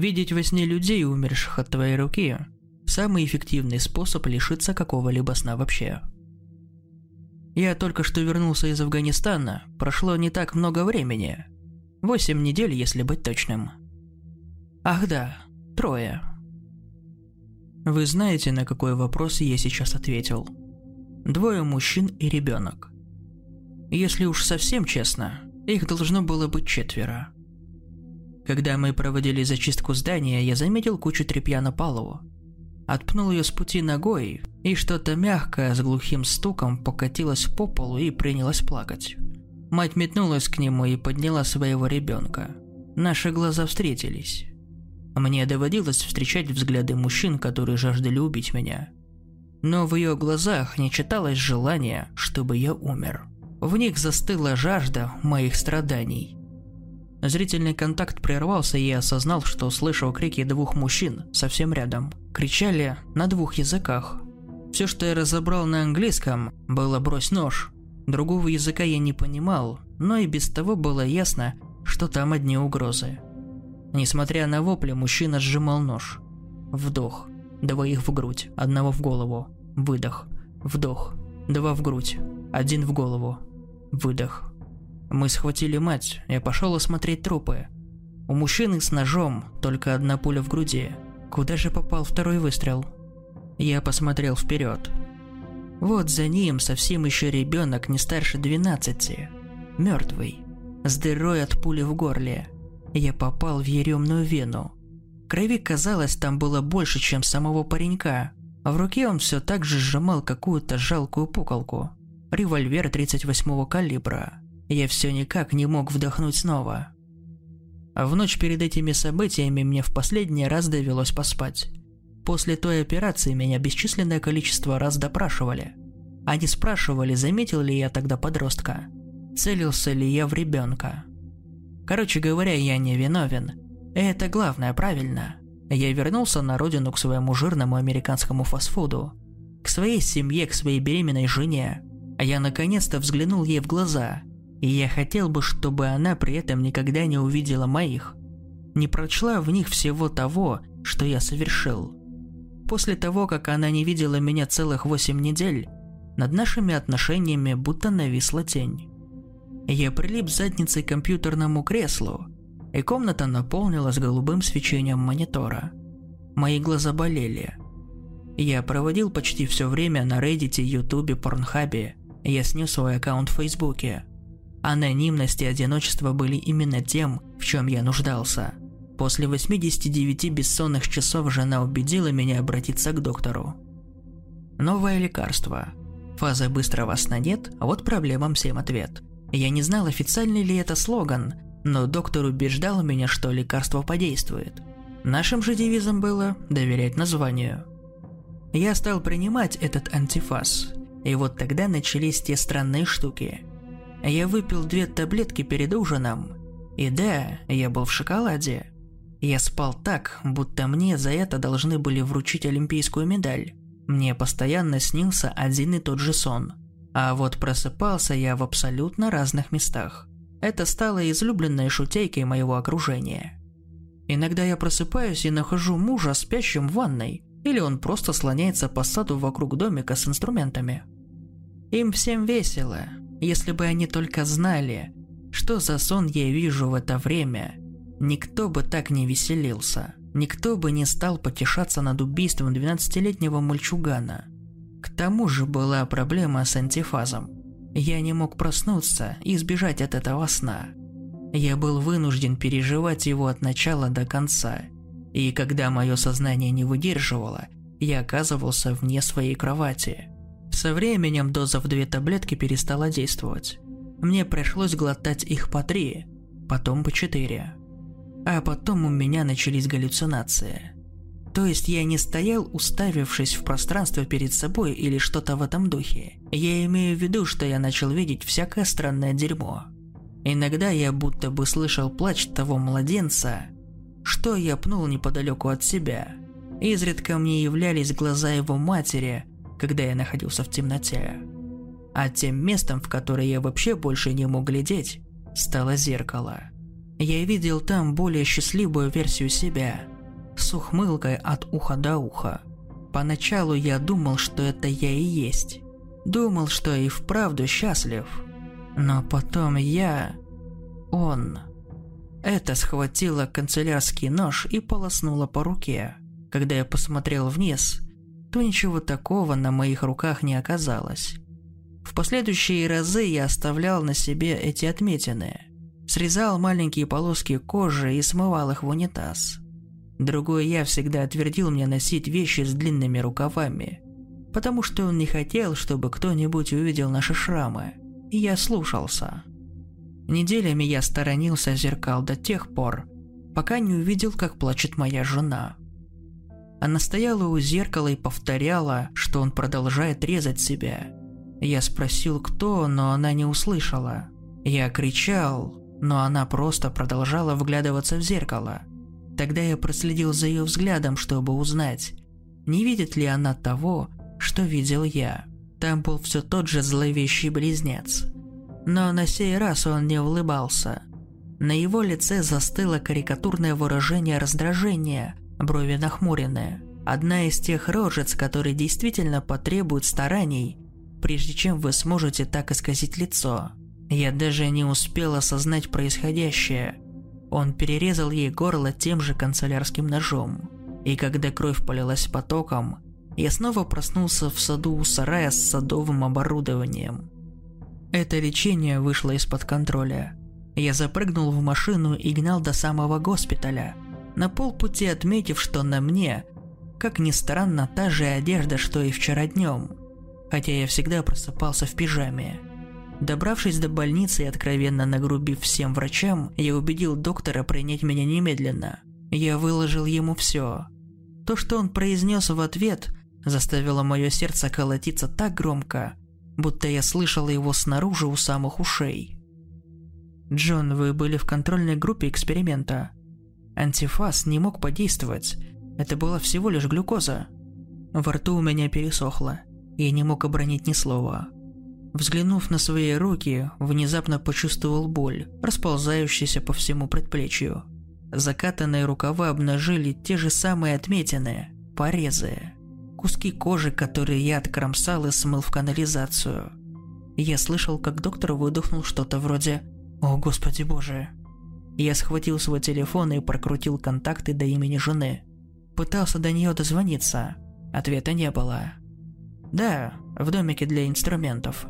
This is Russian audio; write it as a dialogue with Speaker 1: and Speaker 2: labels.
Speaker 1: Видеть во сне людей, умерших от твоей руки – самый эффективный способ лишиться какого-либо сна вообще. Я только что вернулся из Афганистана, прошло не так много времени. Восемь недель, если быть точным. Ах да, трое. Вы знаете, на какой вопрос я сейчас ответил? Двое мужчин и ребенок. Если уж совсем честно, их должно было быть четверо. Когда мы проводили зачистку здания, я заметил кучу тряпья на полу. Отпнул ее с пути ногой, и что-то мягкое с глухим стуком покатилось по полу и принялась плакать. Мать метнулась к нему и подняла своего ребенка. Наши глаза встретились. Мне доводилось встречать взгляды мужчин, которые жаждали убить меня. Но в ее глазах не читалось желание, чтобы я умер. В них застыла жажда моих страданий. Зрительный контакт прервался, и я осознал, что слышал крики двух мужчин совсем рядом. Кричали на двух языках. Все, что я разобрал на английском, было «брось нож». Другого языка я не понимал, но и без того было ясно, что там одни угрозы. Несмотря на вопли, мужчина сжимал нож. Вдох. Двоих в грудь, одного в голову. Выдох. Вдох. Два в грудь, один в голову. Выдох. Мы схватили мать, я пошел осмотреть трупы. У мужчины с ножом только одна пуля в груди. Куда же попал второй выстрел? Я посмотрел вперед. Вот за ним совсем еще ребенок не старше 12, мертвый, с дырой от пули в горле. Я попал в еремную вену. Крови, казалось, там было больше, чем самого паренька. В руке он все так же сжимал какую-то жалкую пуколку. Револьвер 38-го калибра. Я все никак не мог вдохнуть снова. А в ночь перед этими событиями мне в последний раз довелось поспать. После той операции меня бесчисленное количество раз допрашивали. Они спрашивали, заметил ли я тогда подростка, целился ли я в ребенка. Короче говоря, я не виновен. И это главное, правильно. Я вернулся на родину к своему жирному американскому фастфуду. К своей семье, к своей беременной жене. А я наконец-то взглянул ей в глаза и я хотел бы, чтобы она при этом никогда не увидела моих. Не прочла в них всего того, что я совершил. После того, как она не видела меня целых восемь недель, над нашими отношениями будто нависла тень. Я прилип задницей к компьютерному креслу, и комната наполнилась голубым свечением монитора. Мои глаза болели. Я проводил почти все время на Reddit, YouTube, Pornhub. Я снес свой аккаунт в Фейсбуке. Анонимность и одиночество были именно тем, в чем я нуждался. После 89 бессонных часов жена убедила меня обратиться к доктору. Новое лекарство. Фазы быстрого сна нет, а вот проблемам всем ответ. Я не знал, официальный ли это слоган, но доктор убеждал меня, что лекарство подействует. Нашим же девизом было доверять названию. Я стал принимать этот антифаз, и вот тогда начались те странные штуки – я выпил две таблетки перед ужином. И да, я был в шоколаде. Я спал так, будто мне за это должны были вручить олимпийскую медаль. Мне постоянно снился один и тот же сон. А вот просыпался я в абсолютно разных местах. Это стало излюбленной шутейкой моего окружения. Иногда я просыпаюсь и нахожу мужа спящим в ванной, или он просто слоняется по саду вокруг домика с инструментами. Им всем весело, если бы они только знали, что за сон я вижу в это время, никто бы так не веселился. Никто бы не стал потешаться над убийством 12-летнего мальчугана. К тому же была проблема с антифазом. Я не мог проснуться и избежать от этого сна. Я был вынужден переживать его от начала до конца. И когда мое сознание не выдерживало, я оказывался вне своей кровати. Со временем доза в две таблетки перестала действовать. Мне пришлось глотать их по три, потом по четыре. А потом у меня начались галлюцинации. То есть я не стоял, уставившись в пространство перед собой или что-то в этом духе. Я имею в виду, что я начал видеть всякое странное дерьмо. Иногда я будто бы слышал плач того младенца, что я пнул неподалеку от себя. Изредка мне являлись глаза его матери, когда я находился в темноте. А тем местом, в которое я вообще больше не мог глядеть, стало зеркало. Я видел там более счастливую версию себя, с ухмылкой от уха до уха. Поначалу я думал, что это я и есть. Думал, что и вправду счастлив. Но потом я... Он... Это схватило канцелярский нож и полоснуло по руке. Когда я посмотрел вниз, то ничего такого на моих руках не оказалось. В последующие разы я оставлял на себе эти отметины. Срезал маленькие полоски кожи и смывал их в унитаз. Другой я всегда отвердил мне носить вещи с длинными рукавами, потому что он не хотел, чтобы кто-нибудь увидел наши шрамы, и я слушался. Неделями я сторонился зеркал до тех пор, пока не увидел, как плачет моя жена. Она стояла у зеркала и повторяла, что он продолжает резать себя. Я спросил, кто, но она не услышала. Я кричал, но она просто продолжала вглядываться в зеркало. Тогда я проследил за ее взглядом, чтобы узнать, не видит ли она того, что видел я. Там был все тот же зловещий близнец. Но на сей раз он не улыбался. На его лице застыло карикатурное выражение раздражения, брови нахмурены. Одна из тех рожец, которые действительно потребуют стараний, прежде чем вы сможете так исказить лицо. Я даже не успел осознать происходящее. Он перерезал ей горло тем же канцелярским ножом. И когда кровь полилась потоком, я снова проснулся в саду у сарая с садовым оборудованием. Это лечение вышло из-под контроля. Я запрыгнул в машину и гнал до самого госпиталя, на полпути отметив, что на мне, как ни странно, та же одежда, что и вчера днем, хотя я всегда просыпался в пижаме. Добравшись до больницы и откровенно нагрубив всем врачам, я убедил доктора принять меня немедленно. Я выложил ему все. То, что он произнес в ответ, заставило мое сердце колотиться так громко, будто я слышал его снаружи у самых ушей. «Джон, вы были в контрольной группе эксперимента. Антифаз не мог подействовать. Это была всего лишь глюкоза. Во рту у меня пересохло. Я не мог обронить ни слова. Взглянув на свои руки, внезапно почувствовал боль, расползающуюся по всему предплечью. Закатанные рукава обнажили те же самые отметины, порезы, куски кожи, которые я откромсал и смыл в канализацию. Я слышал, как доктор выдохнул что-то вроде «О, Господи Боже!». Я схватил свой телефон и прокрутил контакты до имени жены. Пытался до нее дозвониться. Ответа не было. «Да, в домике для инструментов»,